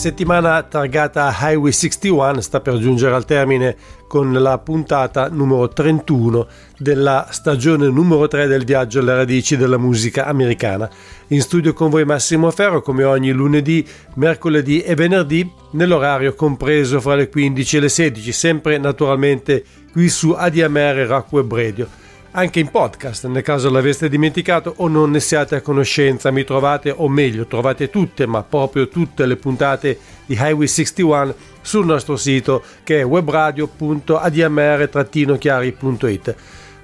Settimana targata Highway 61 sta per giungere al termine con la puntata numero 31 della stagione numero 3 del viaggio alle radici della musica americana. In studio con voi Massimo Ferro come ogni lunedì, mercoledì e venerdì nell'orario compreso fra le 15 e le 16, sempre naturalmente qui su ADMR Rock Web Radio anche in podcast nel caso l'aveste dimenticato o non ne siate a conoscenza. Mi trovate, o meglio, trovate tutte, ma proprio tutte le puntate di Highway 61 sul nostro sito che è webradio.admr-chiari.it.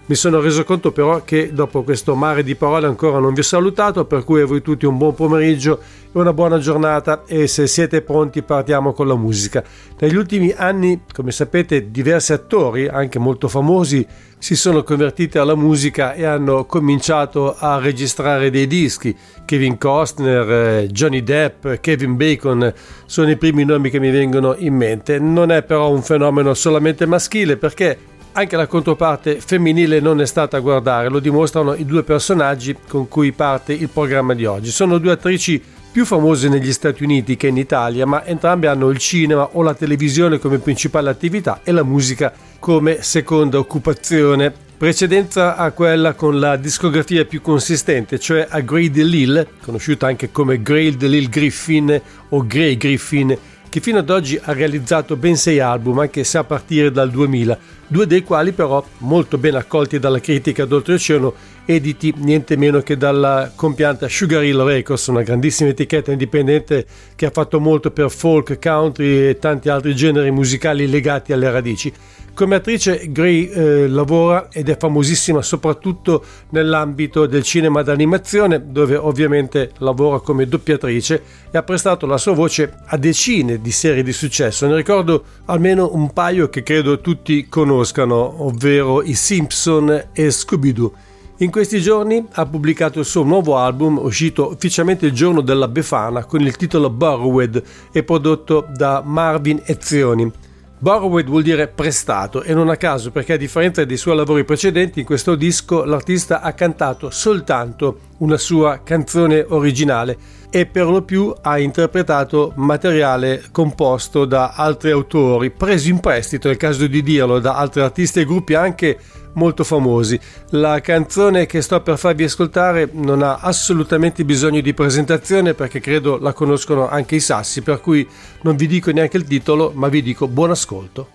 Mi sono reso conto però che dopo questo mare di parole ancora non vi ho salutato, per cui a voi tutti un buon pomeriggio una buona giornata e se siete pronti partiamo con la musica. Negli ultimi anni, come sapete, diversi attori, anche molto famosi, si sono convertiti alla musica e hanno cominciato a registrare dei dischi. Kevin Costner, eh, Johnny Depp, Kevin Bacon sono i primi nomi che mi vengono in mente. Non è però un fenomeno solamente maschile perché anche la controparte femminile non è stata a guardare, lo dimostrano i due personaggi con cui parte il programma di oggi. Sono due attrici più famose negli Stati Uniti che in Italia, ma entrambe hanno il cinema o la televisione come principale attività e la musica come seconda occupazione. Precedenza a quella con la discografia più consistente, cioè a Grey DeLille, conosciuta anche come Grey DeLille Griffin o Grey Griffin, che fino ad oggi ha realizzato ben sei album, anche se a partire dal 2000, due dei quali però molto ben accolti dalla critica d'oltreoceano, editi niente meno che dalla compianta Sugar Hill Records, una grandissima etichetta indipendente che ha fatto molto per folk, country e tanti altri generi musicali legati alle radici. Come attrice Gray eh, lavora ed è famosissima soprattutto nell'ambito del cinema d'animazione dove ovviamente lavora come doppiatrice e ha prestato la sua voce a decine di serie di successo. Ne ricordo almeno un paio che credo tutti conoscano, ovvero i Simpson e Scooby-Doo. In questi giorni ha pubblicato il suo nuovo album, uscito ufficialmente il giorno della Befana, con il titolo Borrowed e prodotto da Marvin Ezioni. Borrowed vuol dire prestato e non a caso perché a differenza dei suoi lavori precedenti in questo disco l'artista ha cantato soltanto una sua canzone originale e per lo più ha interpretato materiale composto da altri autori, preso in prestito, è il caso di dirlo, da altri artisti e gruppi anche molto famosi. La canzone che sto per farvi ascoltare non ha assolutamente bisogno di presentazione perché credo la conoscono anche i sassi, per cui non vi dico neanche il titolo, ma vi dico buon ascolto.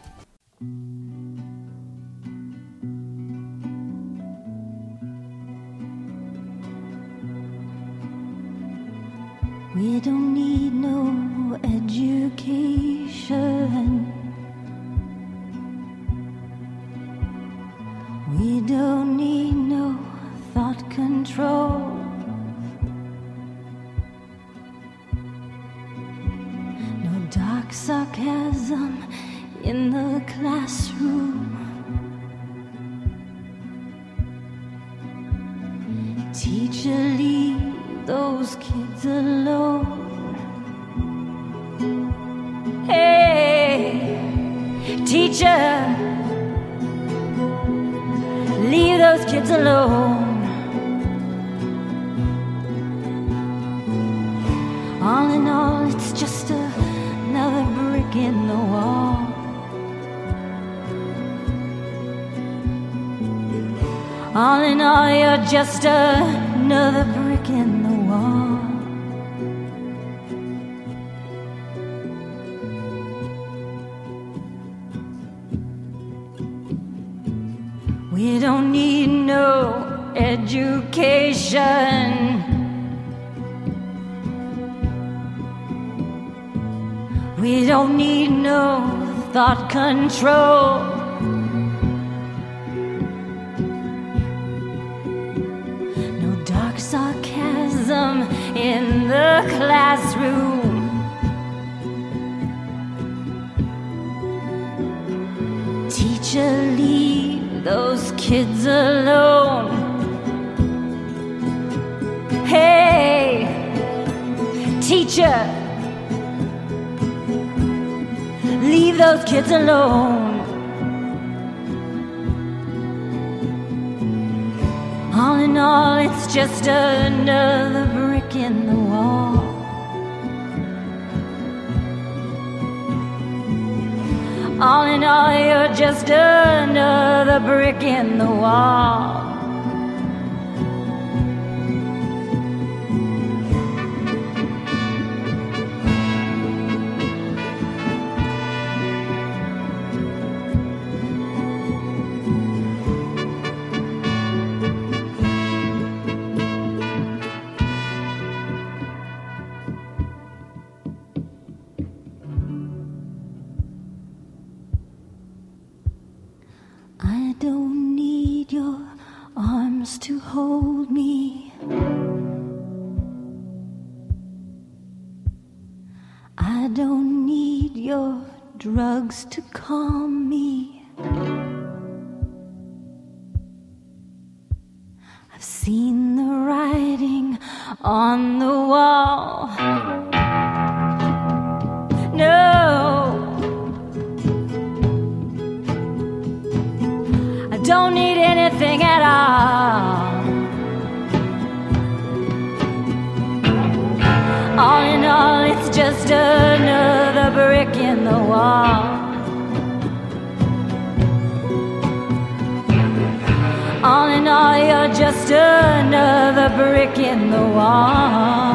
We don't need no education. master. Teacher, leave those kids alone. All in all, it's just another brick in the wall. All in all, you're just another brick in the wall. Drugs to calm me. I've seen the writing on the just another brick in the wall.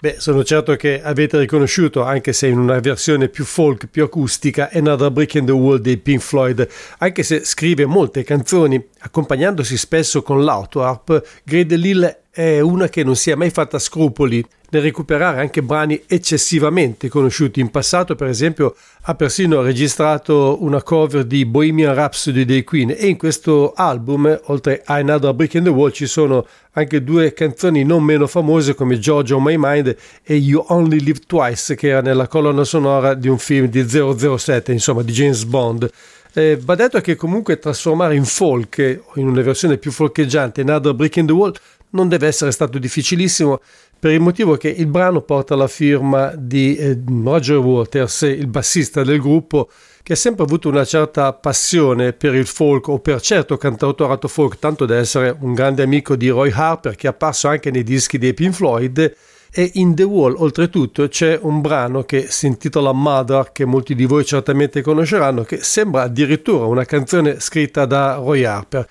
Beh, sono certo che avete riconosciuto, anche se in una versione più folk, più acustica, Another Brick in the Wall dei Pink Floyd, anche se scrive molte canzoni, accompagnandosi spesso con l'autoharp, Grade Lille è una che non si è mai fatta scrupoli nel recuperare anche brani eccessivamente conosciuti in passato, per esempio ha persino registrato una cover di Bohemian Rhapsody dei Queen e in questo album, oltre a Another Brick in the Wall, ci sono anche due canzoni non meno famose come Georgia on My Mind e You Only Live Twice, che era nella colonna sonora di un film di 007, insomma di James Bond. Eh, va detto che comunque trasformare in folk, in una versione più folcheggiante, Another Brick in the Wall non deve essere stato difficilissimo per il motivo che il brano porta la firma di eh, Roger Waters, il bassista del gruppo, che ha sempre avuto una certa passione per il folk o per certo cantautorato folk, tanto da essere un grande amico di Roy Harper che è apparso anche nei dischi dei Pink Floyd. E in The Wall, oltretutto, c'è un brano che si intitola Mother, che molti di voi certamente conosceranno, che sembra addirittura una canzone scritta da Roy Harper.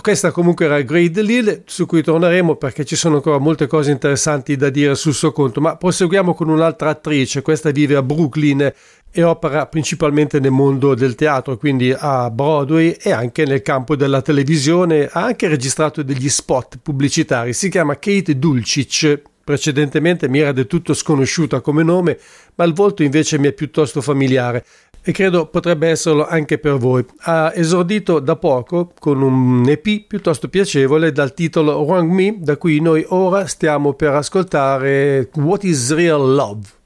Questa comunque era Grade Lille, su cui torneremo perché ci sono ancora molte cose interessanti da dire sul suo conto, ma proseguiamo con un'altra attrice, questa vive a Brooklyn e opera principalmente nel mondo del teatro, quindi a Broadway e anche nel campo della televisione, ha anche registrato degli spot pubblicitari, si chiama Kate Dulcich, precedentemente mi era del tutto sconosciuta come nome, ma il volto invece mi è piuttosto familiare e credo potrebbe esserlo anche per voi. Ha esordito da poco con un EP piuttosto piacevole dal titolo Wrong Me, da cui noi ora stiamo per ascoltare What is Real Love.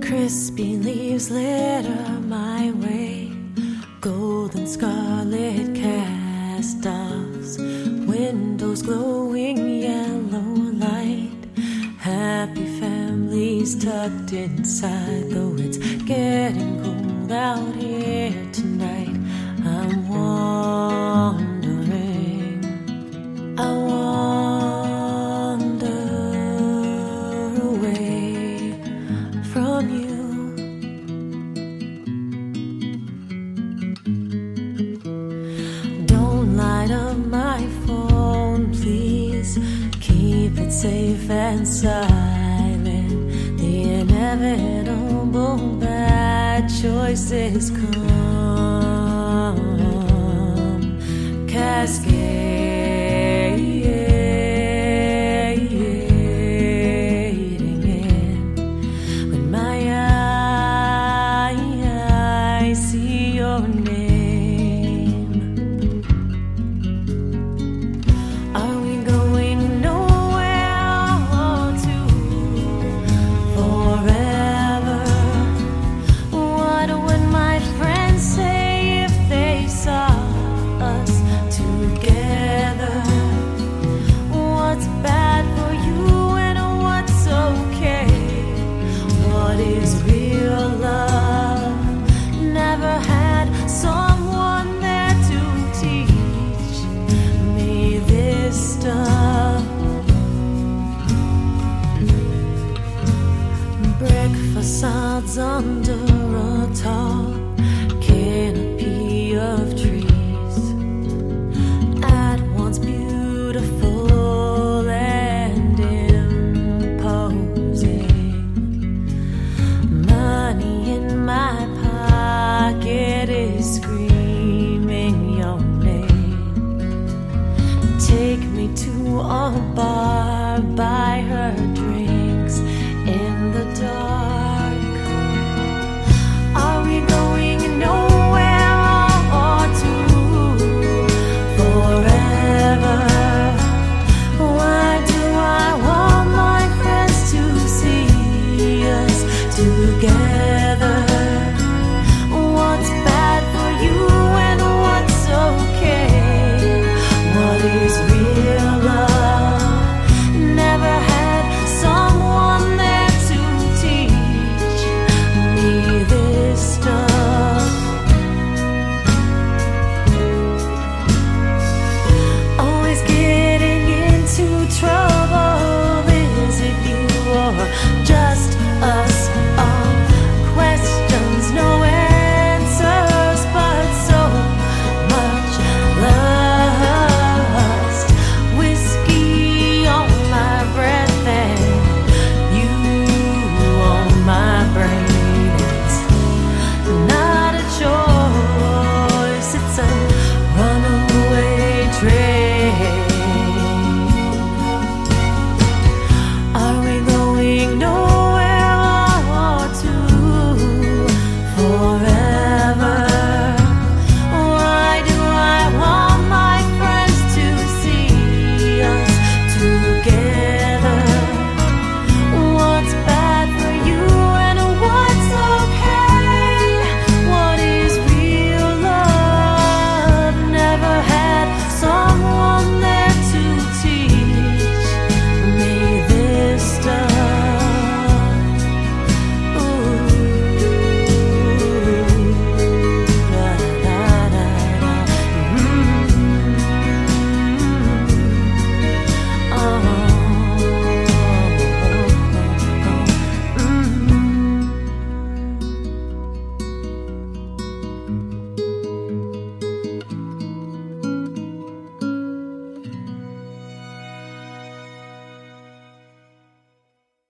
Crispy leaves litter my way, golden scarlet cast offs, windows glowing yellow light. Happy families tucked inside, though it's getting cold out here tonight. I'm wondering, I wonder. safe and silent. The inevitable bad choices come. Cascade.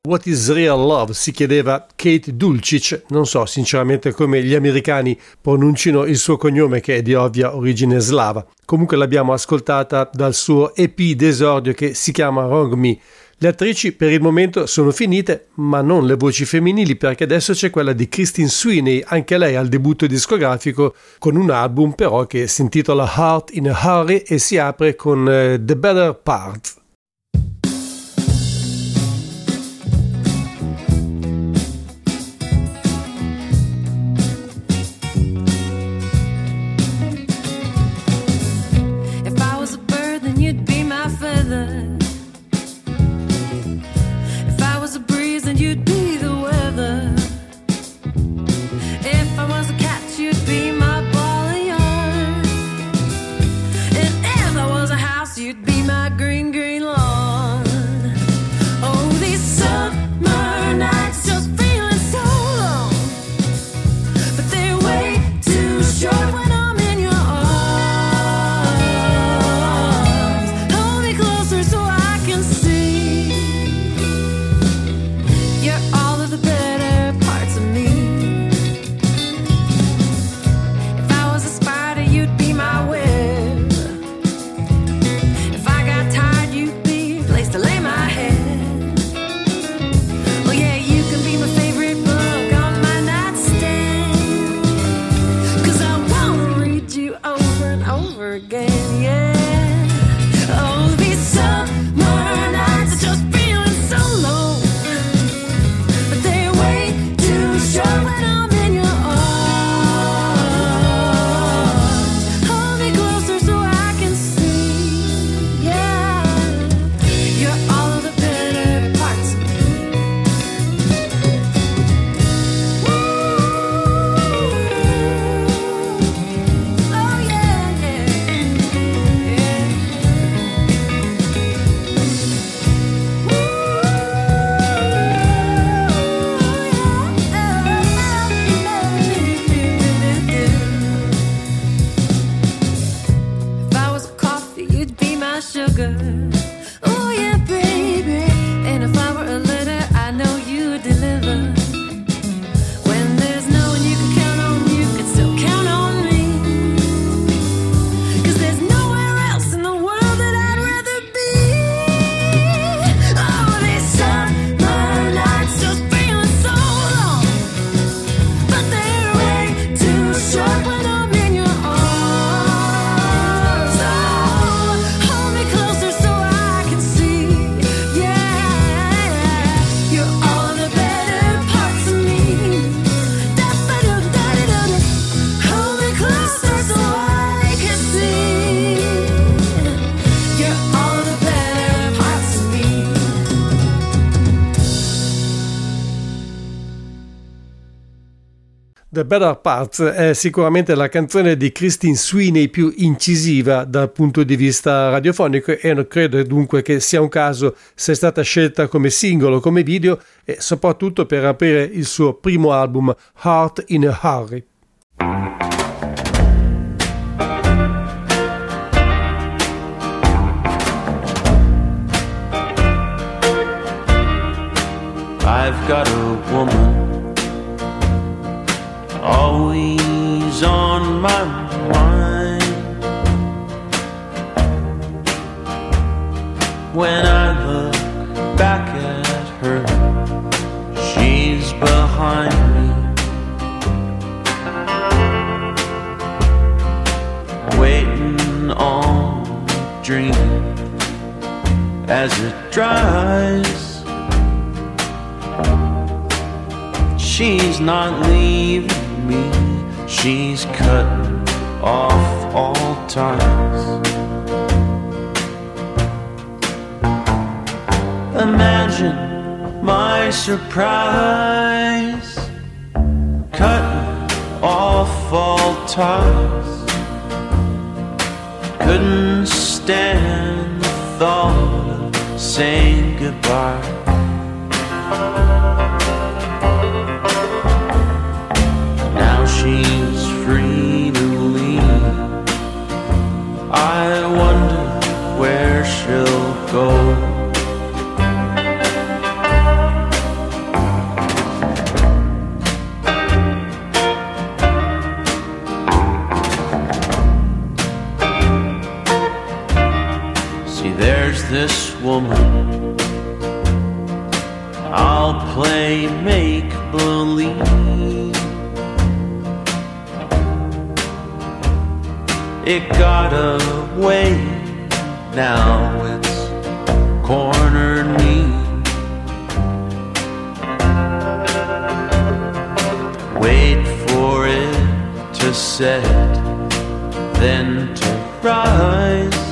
What is Real Love? si chiedeva Kate Dulcich. non so sinceramente come gli americani pronuncino il suo cognome che è di ovvia origine slava. Comunque l'abbiamo ascoltata dal suo EP d'esordio che si chiama Wrong Me. Le attrici per il momento sono finite, ma non le voci femminili perché adesso c'è quella di Christine Sweeney, anche lei al debutto discografico con un album però che si intitola Heart in a Hurry e si apre con eh, The Better Part. The Better Parts è sicuramente la canzone di Christine Sweeney più incisiva dal punto di vista radiofonico e non credo dunque che sia un caso se è stata scelta come singolo, come video e soprattutto per aprire il suo primo album Heart in a Hurry. I've got a always on my mind. When I look back at her, she's behind me. Waiting on dream as it dries. She's not leaving me, she's cutting off all ties. Imagine my surprise, cutting off all ties. Couldn't stand the thought of saying goodbye. She's free to leave. I wonder where she'll go. See, there's this woman. I'll play make It got away, now it's cornered me. Wait for it to set, then to rise.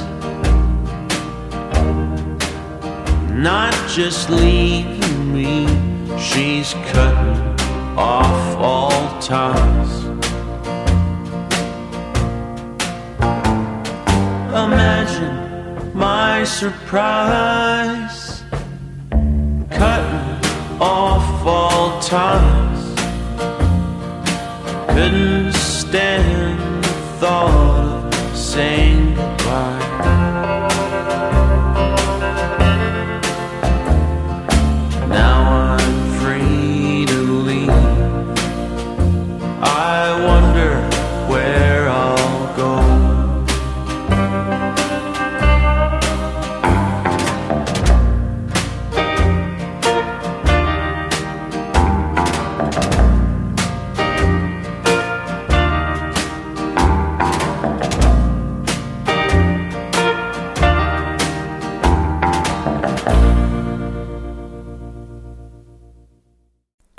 Not just leaving me, she's cutting off all ties. Surprise, cutting off all ties. Couldn't stand the thought of saying goodbye.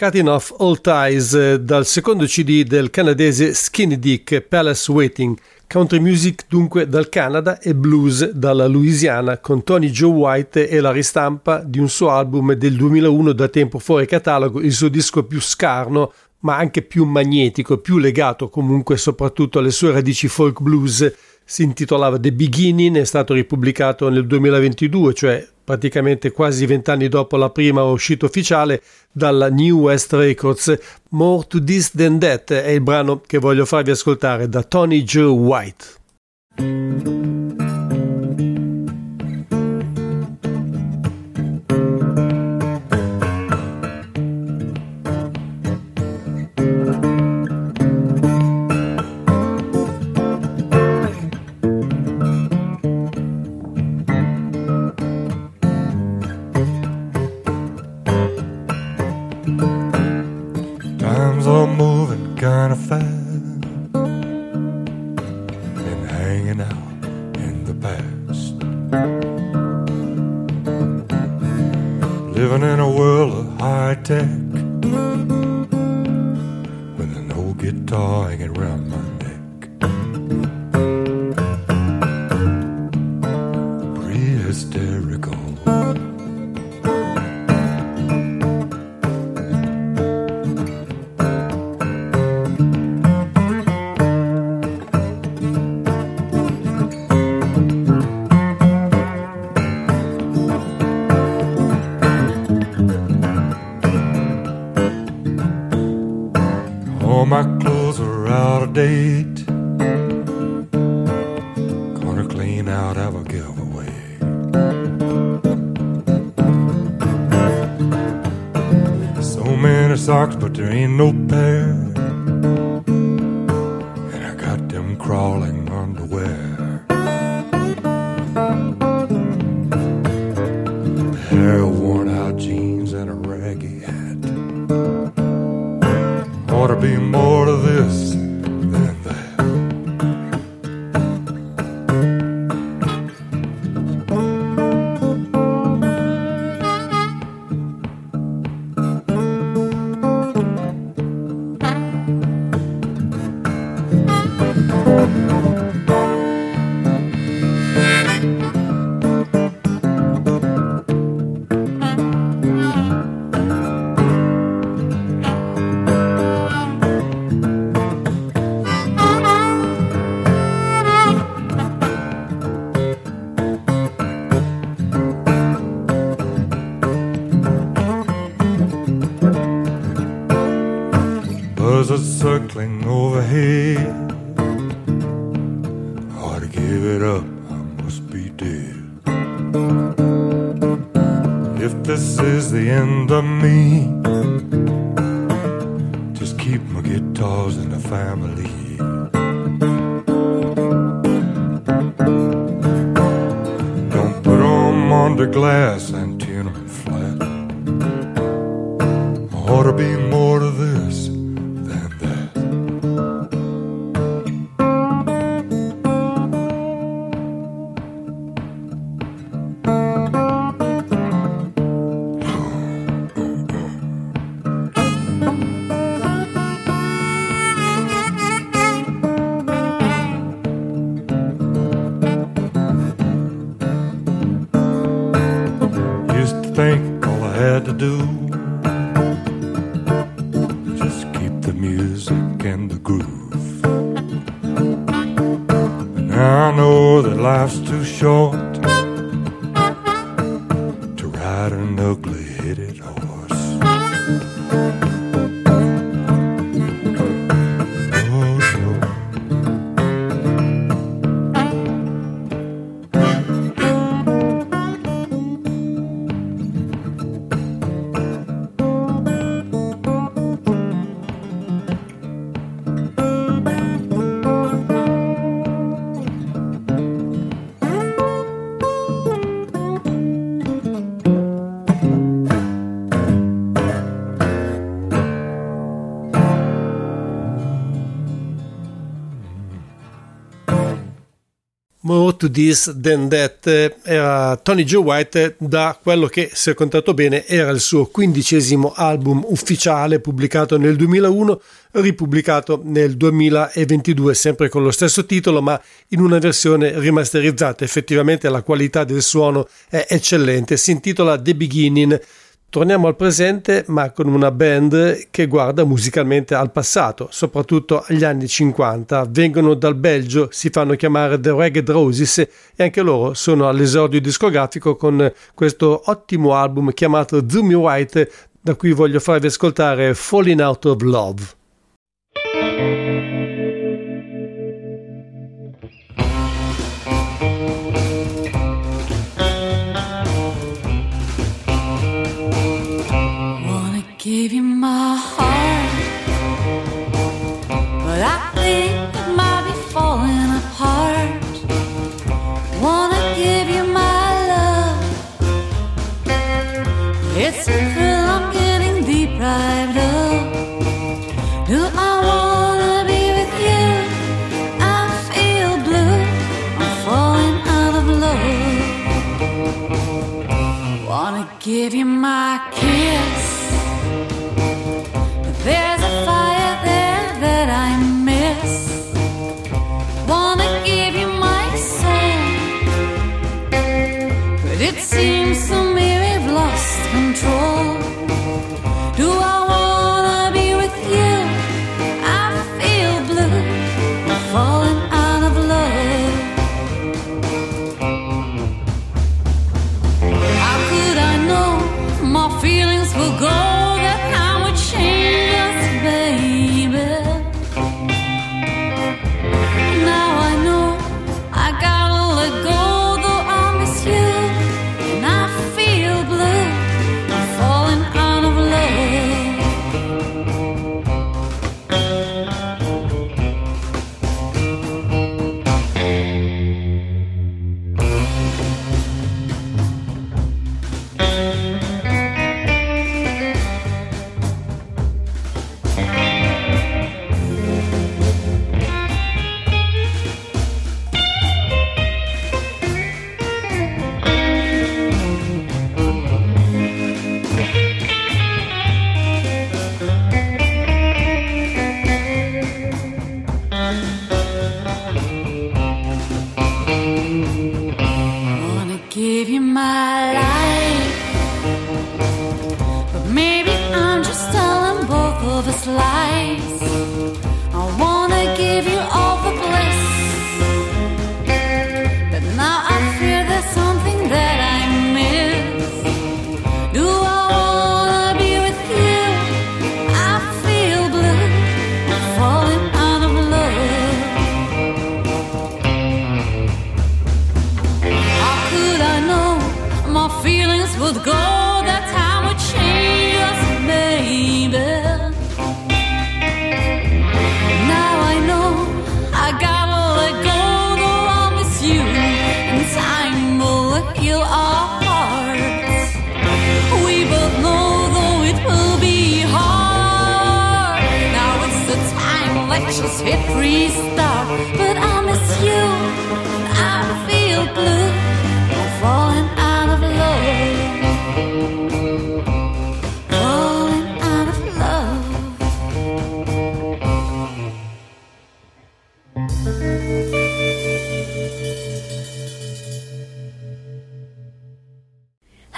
Cutting Off All Ties eh, dal secondo CD del canadese Skinny Dick Palace Waiting, country music dunque dal Canada e blues dalla Louisiana con Tony Joe White e la ristampa di un suo album del 2001 da tempo fuori catalogo, il suo disco più scarno ma anche più magnetico, più legato comunque soprattutto alle sue radici folk blues. Si intitolava The Beginning, è stato ripubblicato nel 2022, cioè praticamente quasi vent'anni dopo la prima uscita ufficiale dalla New West Records. More to This Than That è il brano che voglio farvi ascoltare da Tony Joe White. Living in a world of high tech with an old guitar hanging around my neck. Are overhead. Ought to give it up, I must be dead. If this is the end of me, just keep my guitars in the family. Don't put 'em under glass to This Than That eh, era Tony Joe White da quello che, se ho contato bene, era il suo quindicesimo album ufficiale pubblicato nel 2001, ripubblicato nel 2022, sempre con lo stesso titolo, ma in una versione rimasterizzata. Effettivamente la qualità del suono è eccellente, si intitola The Beginning. Torniamo al presente, ma con una band che guarda musicalmente al passato, soprattutto agli anni 50. Vengono dal Belgio, si fanno chiamare The Ragged Roses e anche loro sono all'esordio discografico con questo ottimo album chiamato Zoom White, da cui voglio farvi ascoltare Falling Out of Love.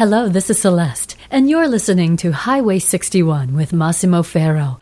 Hello, this is Celeste, and you're listening to Highway 61 with Massimo Ferro.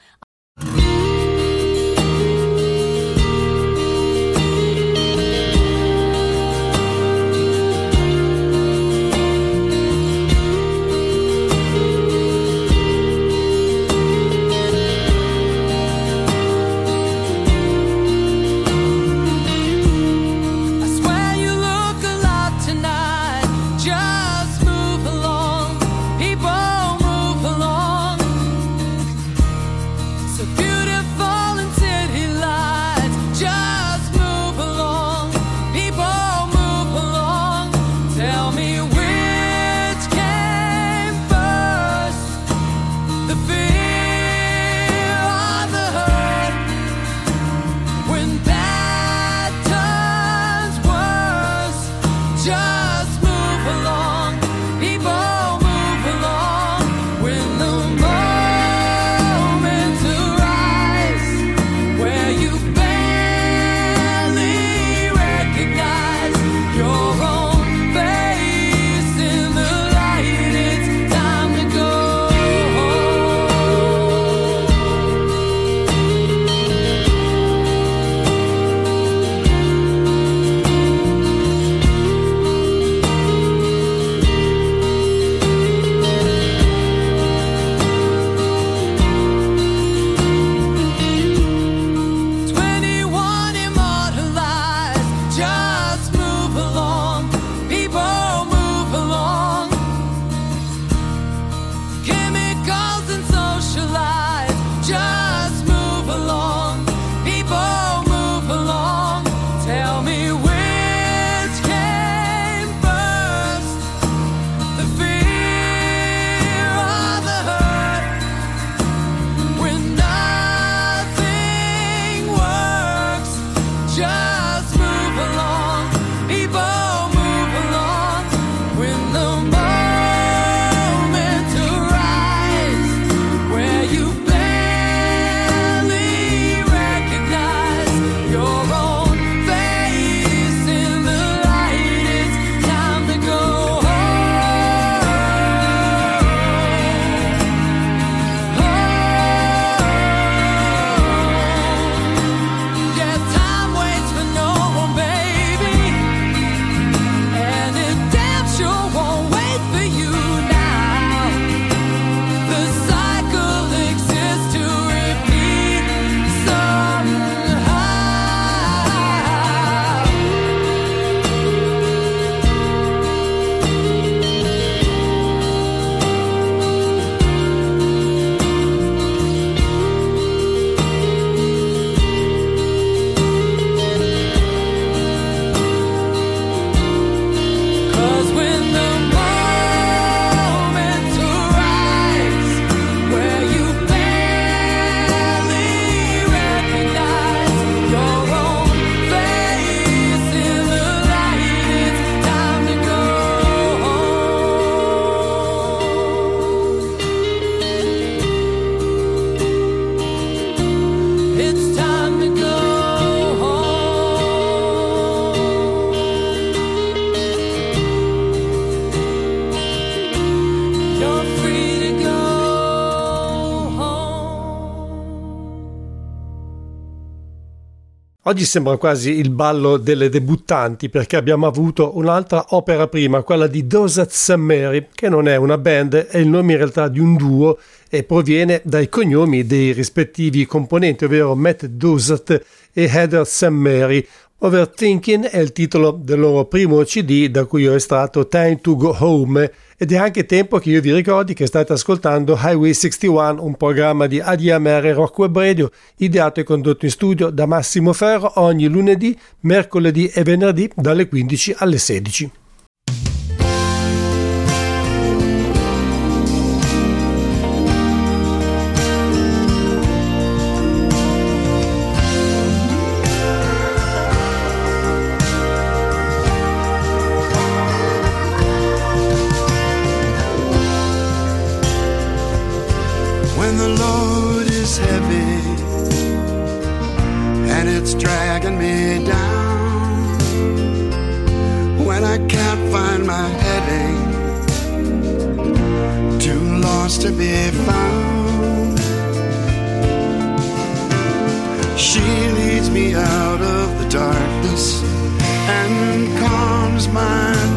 Oggi sembra quasi il ballo delle debuttanti perché abbiamo avuto un'altra opera prima, quella di Dosat. Mary, che non è una band, è il nome in realtà di un duo e proviene dai cognomi dei rispettivi componenti, ovvero Matt Dosat e Heather. Mary. Overthinking è il titolo del loro primo CD da cui ho estratto Time to Go Home ed è anche tempo che io vi ricordi che state ascoltando Highway 61, un programma di ADMR Rock Web Radio ideato e condotto in studio da Massimo Ferro ogni lunedì, mercoledì e venerdì dalle 15 alle 16.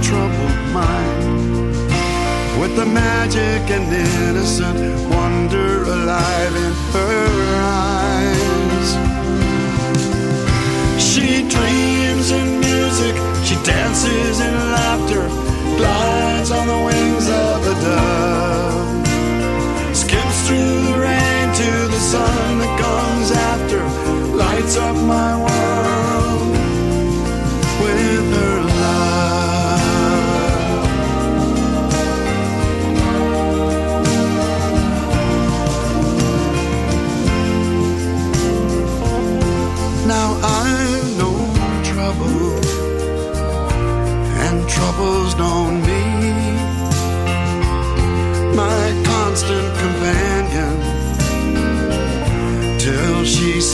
Troubled mind with the magic and innocent wonder alive in her eyes. She dreams in music, she dances in laughter, glides on the wings of a dove,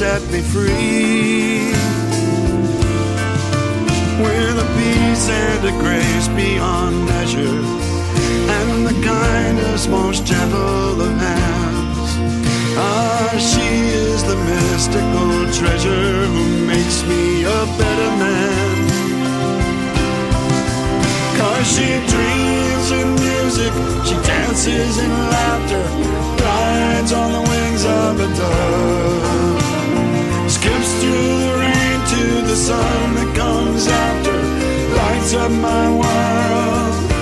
set me free. With a peace and a grace beyond measure, and the kindness most gentle of hands. Ah, she is the mystical treasure who makes me a better man. Cause she dreams in music, she dances in laughter, rides on the wings of a dove, skips through the rain to the sun that comes after, lights up my world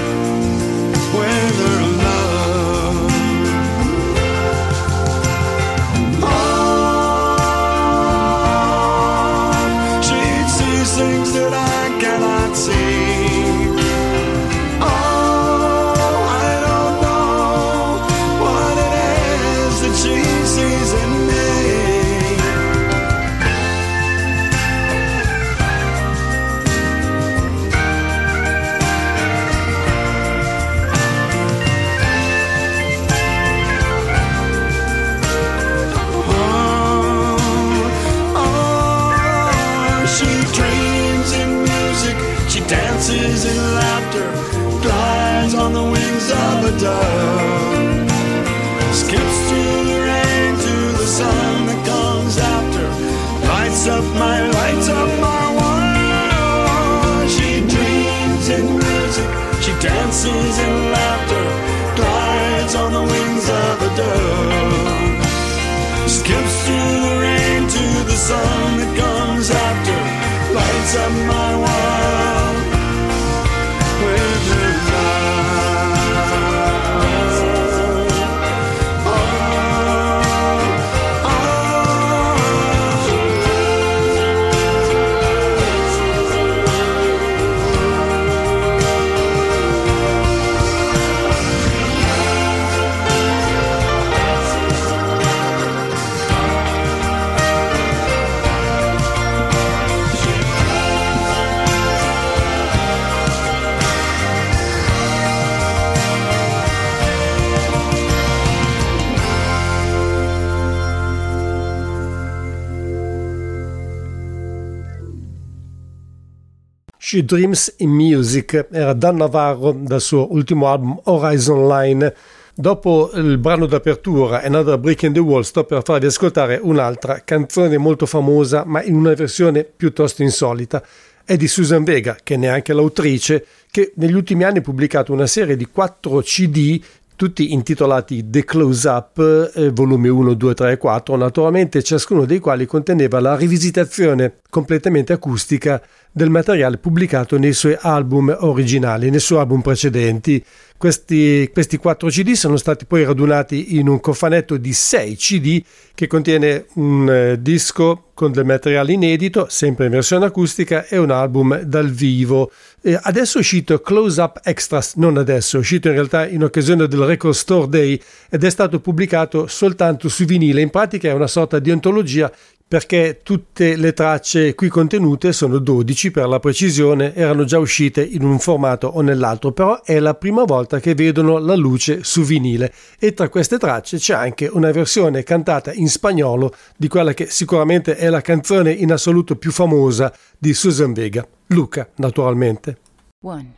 She Dreams in Music era Dan Navarro dal suo ultimo album Horizon Line. Dopo il brano d'apertura Another Brick in the Wall sto per farvi ascoltare un'altra canzone molto famosa ma in una versione piuttosto insolita. È di Susan Vega, che è neanche l'autrice, che negli ultimi anni ha pubblicato una serie di 4 CD tutti intitolati The Close Up, eh, volume 1, 2, 3 e 4, naturalmente ciascuno dei quali conteneva la rivisitazione completamente acustica del materiale pubblicato nei suoi album originali, nei suoi album precedenti. Questi, questi 4 CD sono stati poi radunati in un cofanetto di 6 CD che contiene un eh, disco con del materiale inedito, sempre in versione acustica, e un album dal vivo. Eh, adesso è uscito Close Up Extras, non adesso, è uscito in realtà in occasione del Record Store Day ed è stato pubblicato soltanto su vinile. In pratica è una sorta di antologia perché tutte le tracce qui contenute sono 12 per la precisione, erano già uscite in un formato o nell'altro, però è la prima volta che vedono la luce su vinile e tra queste tracce c'è anche una versione cantata in spagnolo di quella che sicuramente è la canzone in assoluto più famosa di Susan Vega, Luca naturalmente. One,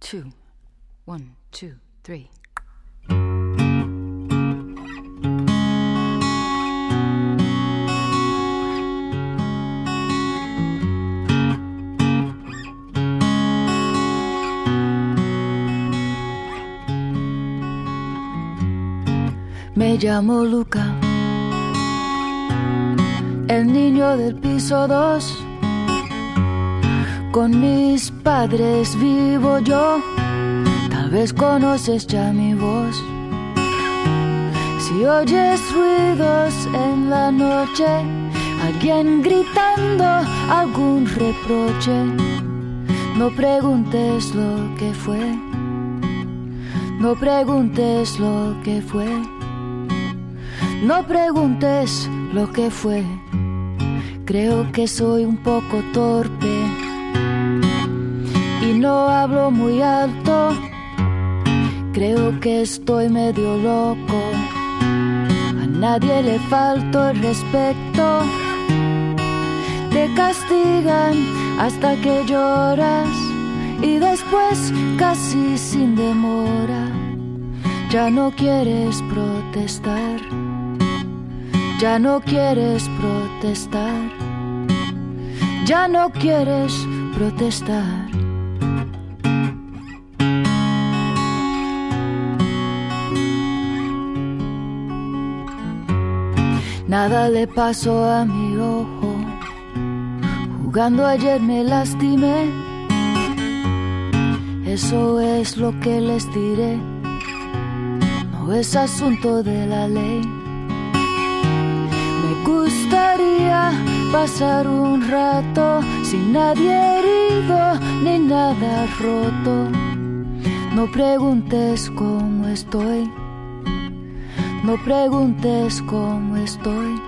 two, one, two, three. Me llamo Luca, el niño del piso 2. Con mis padres vivo yo, tal vez conoces ya mi voz. Si oyes ruidos en la noche, alguien gritando algún reproche, no preguntes lo que fue, no preguntes lo que fue, no preguntes lo que fue. Creo que soy un poco torpe y no hablo muy alto. Creo que estoy medio loco. A nadie le falto el respeto. Te castigan hasta que lloras y después casi sin demora ya no quieres protestar. Ya no quieres protestar. Ya no quieres protestar. Nada le pasó a mi ojo. Jugando ayer me lastimé. Eso es lo que les diré. No es asunto de la ley. Gustaría pasar un rato sin nadie herido ni nada roto. No preguntes cómo estoy. No preguntes cómo estoy.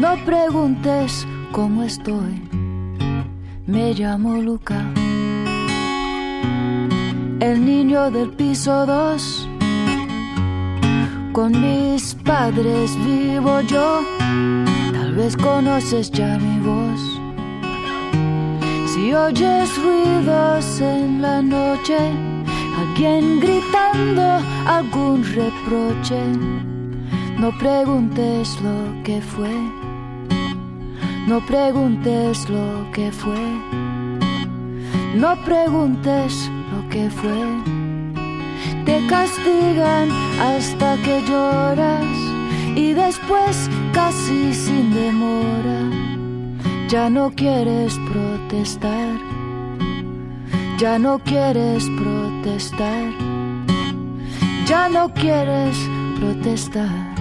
No preguntes cómo estoy. Me llamo Luca. El niño del piso 2. Con mis padres vivo yo. Tal vez conoces ya mi voz. Si oyes ruidos en la noche, alguien gritando algún reproche, no preguntes lo que fue. No preguntes lo que fue. No preguntes lo que fue. Castigan hasta que lloras y después casi sin demora ya no quieres protestar. Ya no quieres protestar. Ya no quieres protestar.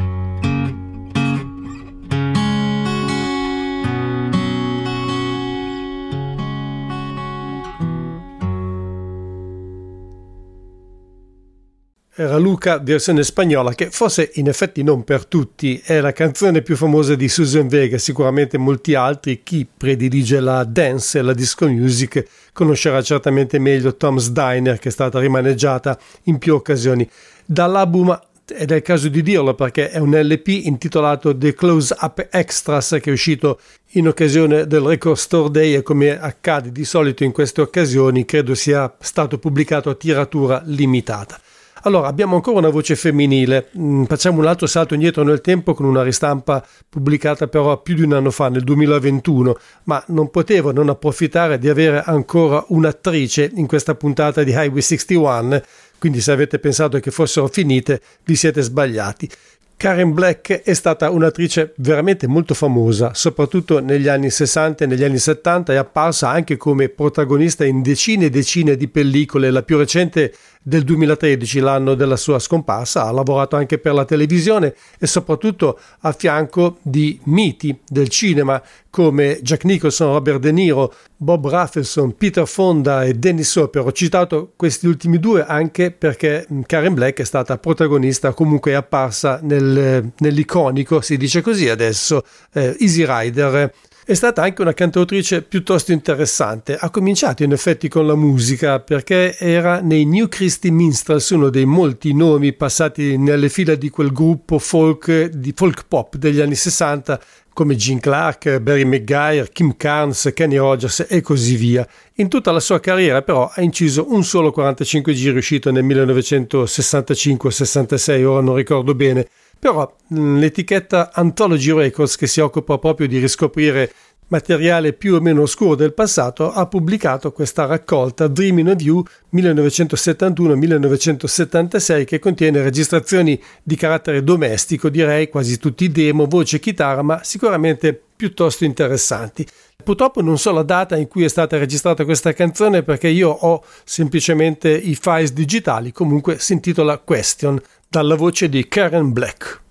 Era Luca, versione spagnola, che forse in effetti non per tutti è la canzone più famosa di Susan Vega, sicuramente molti altri, chi predilige la dance e la disco music conoscerà certamente meglio Tom's Diner che è stata rimaneggiata in più occasioni. Dall'album ed è il caso di dirlo perché è un LP intitolato The Close Up Extras che è uscito in occasione del Record Store Day e come accade di solito in queste occasioni credo sia stato pubblicato a tiratura limitata. Allora, abbiamo ancora una voce femminile. Mm, facciamo un altro salto indietro nel tempo con una ristampa pubblicata però più di un anno fa, nel 2021, ma non potevo non approfittare di avere ancora un'attrice in questa puntata di Highway 61, quindi se avete pensato che fossero finite, vi siete sbagliati. Karen Black è stata un'attrice veramente molto famosa, soprattutto negli anni 60 e negli anni 70, è apparsa anche come protagonista in decine e decine di pellicole, la più recente del 2013, l'anno della sua scomparsa, ha lavorato anche per la televisione e soprattutto a fianco di miti del cinema come Jack Nicholson, Robert De Niro, Bob Raffleson, Peter Fonda e Dennis Hopper. Ho citato questi ultimi due anche perché Karen Black è stata protagonista, comunque è apparsa nel nel- nell'iconico, si dice così adesso, eh, Easy Rider. È stata anche una cantautrice piuttosto interessante. Ha cominciato in effetti con la musica perché era nei New Christy Minstrels, uno dei molti nomi passati nelle fila di quel gruppo folk, di folk pop degli anni 60 come Gene Clark, Barry McGuire, Kim Carnes, Kenny Rogers e così via. In tutta la sua carriera però ha inciso un solo 45 giri uscito nel 1965-66, ora non ricordo bene, però mh, l'etichetta Anthology Records che si occupa proprio di riscoprire materiale più o meno oscuro del passato ha pubblicato questa raccolta Dreaming of You 1971-1976 che contiene registrazioni di carattere domestico, direi quasi tutti demo, voce e chitarra, ma sicuramente piuttosto interessanti. Purtroppo non so la data in cui è stata registrata questa canzone perché io ho semplicemente i files digitali, comunque si intitola Question dalla voce di Karen Black.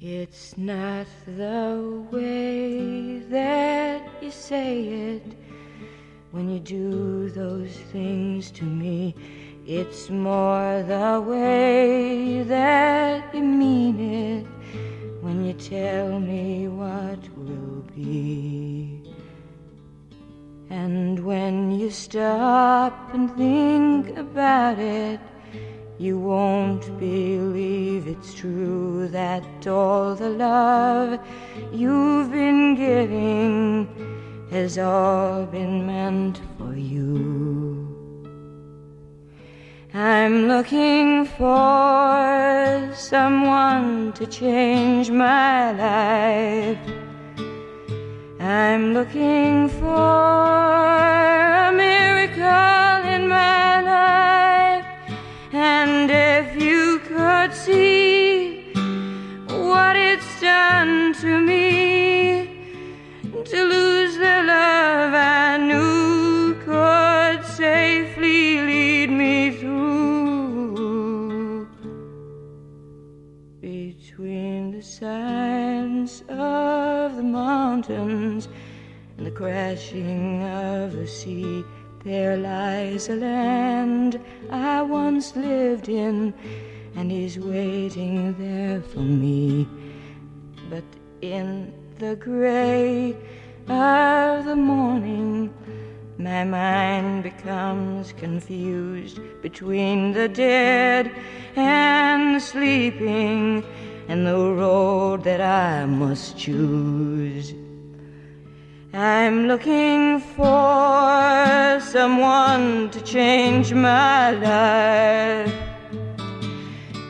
It's not the way that you say it when you do those things to me. It's more the way that you mean it when you tell me what will be. And when you stop and think about it, you won't believe it's true that all the love you've been giving has all been meant for you. I'm looking for someone to change my life. I'm looking for a miracle in my life. And if you could see what it's done to me, to lose mountains and the crashing of the sea. There lies a land I once lived in, and is waiting there for me. But in the gray of the morning, my mind becomes confused between the dead and the sleeping, and the road that I must choose. I'm looking for someone to change my life.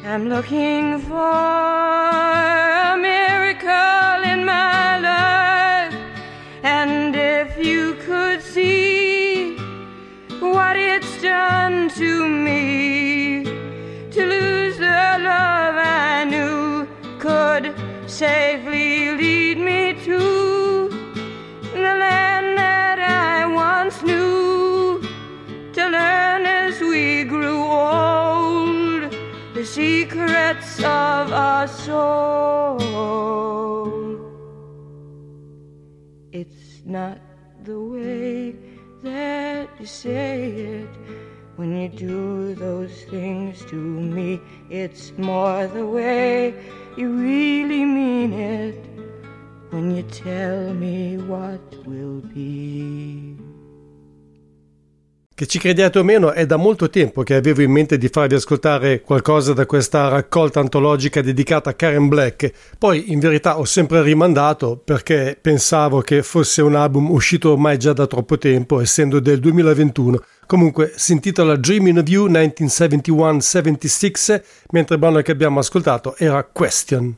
I'm looking for a miracle in my life. And if you could see what it's done to me, to lose the love I knew could safely lead me secrets of our soul. It's not the way that you say it when you do those things to me. It's more the way you really mean it when you tell me what will be. Che ci crediate o meno, è da molto tempo che avevo in mente di farvi ascoltare qualcosa da questa raccolta antologica dedicata a Karen Black. Poi, in verità, ho sempre rimandato perché pensavo che fosse un album uscito ormai già da troppo tempo, essendo del 2021. Comunque, si intitola Dreaming of You 1971-76, mentre il brano che abbiamo ascoltato era Question.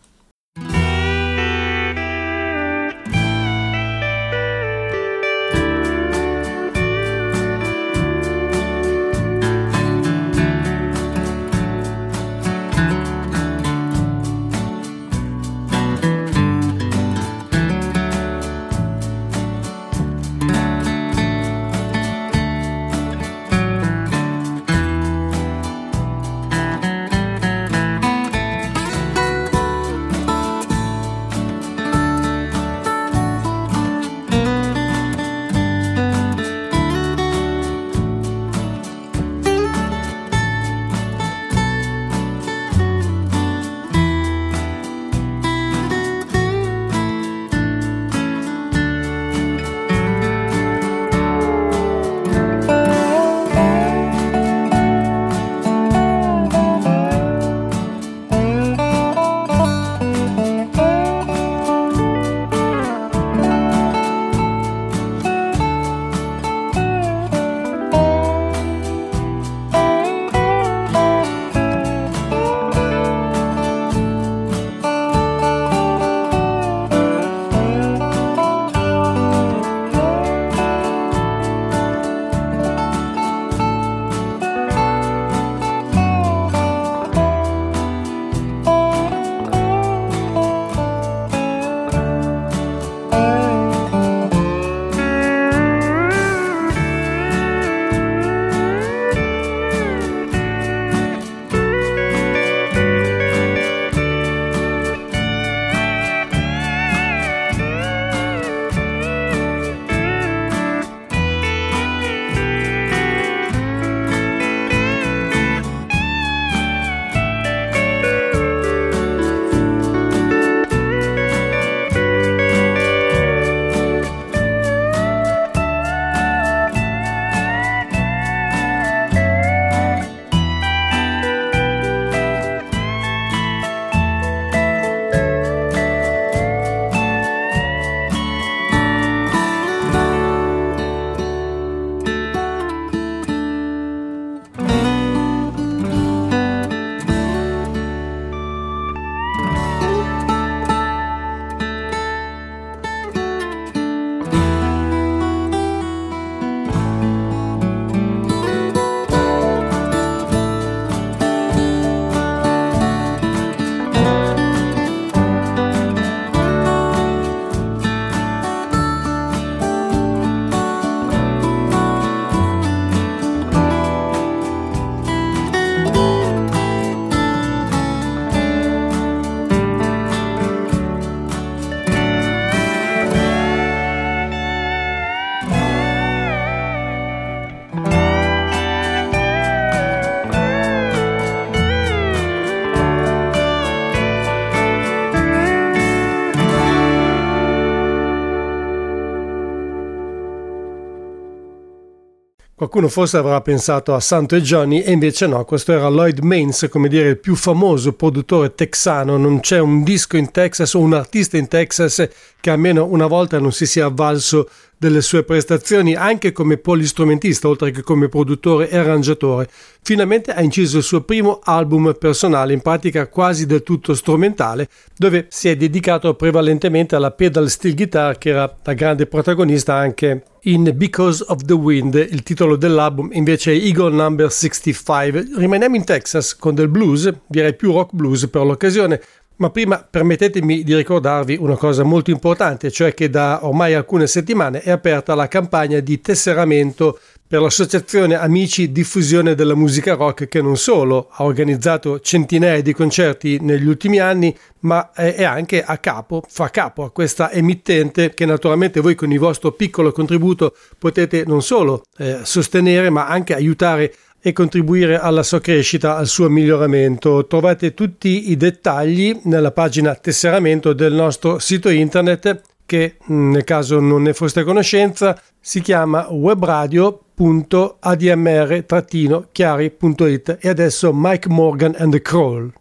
Qualcuno forse avrà pensato a Santo e Johnny e invece no, questo era Lloyd Maines, come dire il più famoso produttore texano, non c'è un disco in Texas o un artista in Texas che almeno una volta non si sia avvalso delle sue prestazioni anche come polistrumentista oltre che come produttore e arrangiatore. Finalmente ha inciso il suo primo album personale, in pratica quasi del tutto strumentale, dove si è dedicato prevalentemente alla pedal steel guitar che era la grande protagonista anche in Because of the Wind, il titolo dell'album invece è Eagle Number 65. Rimaniamo in Texas con del blues, direi più rock blues per l'occasione, ma prima permettetemi di ricordarvi una cosa molto importante, cioè che da ormai alcune settimane è aperta la campagna di tesseramento per l'associazione Amici Diffusione della Musica Rock che non solo ha organizzato centinaia di concerti negli ultimi anni, ma è anche a capo, fa capo a questa emittente che naturalmente voi con il vostro piccolo contributo potete non solo eh, sostenere ma anche aiutare e contribuire alla sua crescita, al suo miglioramento. Trovate tutti i dettagli nella pagina tesseramento del nostro sito internet che nel caso non ne foste a conoscenza si chiama webradio.admr-chiari.it e adesso Mike Morgan and the Crawl.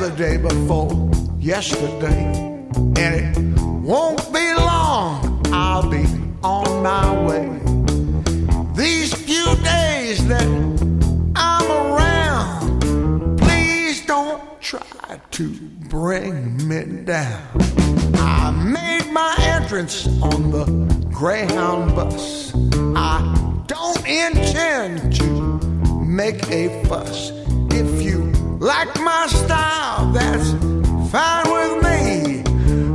The day before yesterday, and it won't be long. I'll be on my way. These few days that I'm around, please don't try to bring me down. I made my entrance on the Greyhound bus. I don't intend to make a fuss. Like my style, that's fine with me.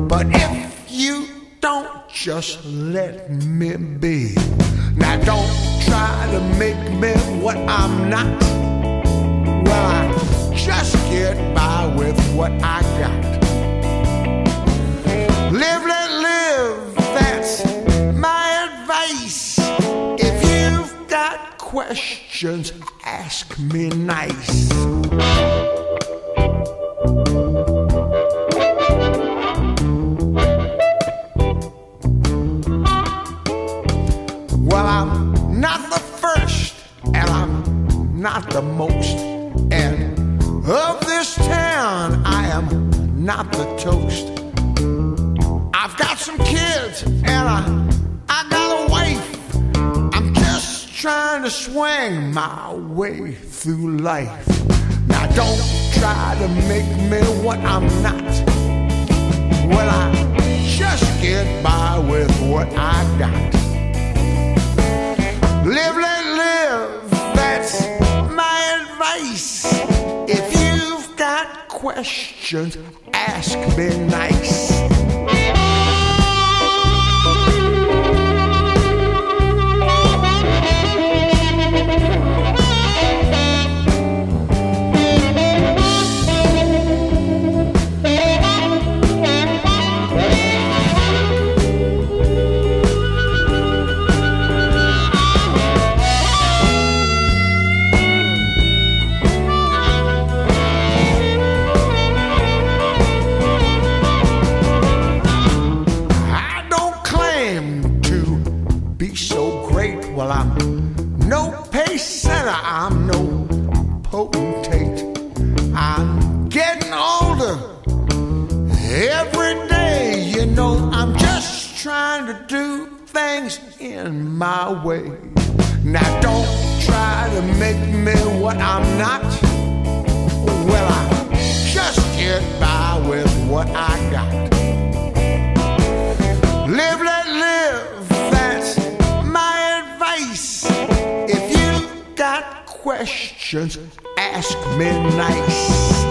But if you don't, just let me be. Now don't try to make me what I'm not. Well, I just get by with what I got. Live, let live, that's my advice. If you've got questions, ask me nice. Not the first, and I'm not the most. And of this town, I am not the toast. I've got some kids, and I, I got a wife. I'm just trying to swing my way through life. Now, don't try to make me what I'm not. Well, I just get by with what I got. Questions, ask me nice. Way. Now, don't try to make me what I'm not. Well, I just get by with what I got. Live, let live, that's my advice. If you got questions, ask me nice.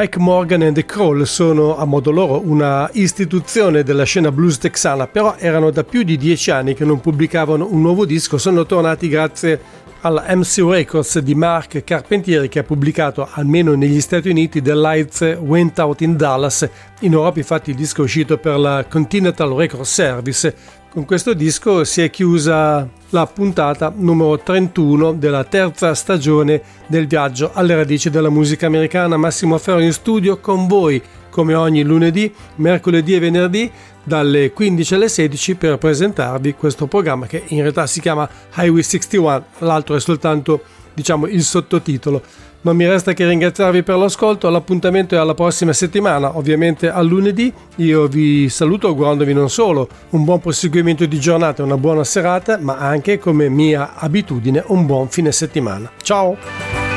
Mike Morgan and the Crawl sono a modo loro una istituzione della scena blues texana, però erano da più di dieci anni che non pubblicavano un nuovo disco, sono tornati grazie alla MC Records di Mark Carpentieri che ha pubblicato almeno negli Stati Uniti The Lights Went Out in Dallas, in Europa infatti il disco è uscito per la Continental Record Service. Con questo disco si è chiusa la puntata numero 31 della terza stagione del viaggio alle radici della musica americana. Massimo Ferro in studio con voi come ogni lunedì, mercoledì e venerdì dalle 15 alle 16 per presentarvi questo programma che in realtà si chiama Highway 61, l'altro è soltanto diciamo il sottotitolo. Non mi resta che ringraziarvi per l'ascolto, l'appuntamento è alla prossima settimana, ovviamente a lunedì. Io vi saluto augurandovi non solo un buon proseguimento di giornata, una buona serata, ma anche come mia abitudine un buon fine settimana. Ciao!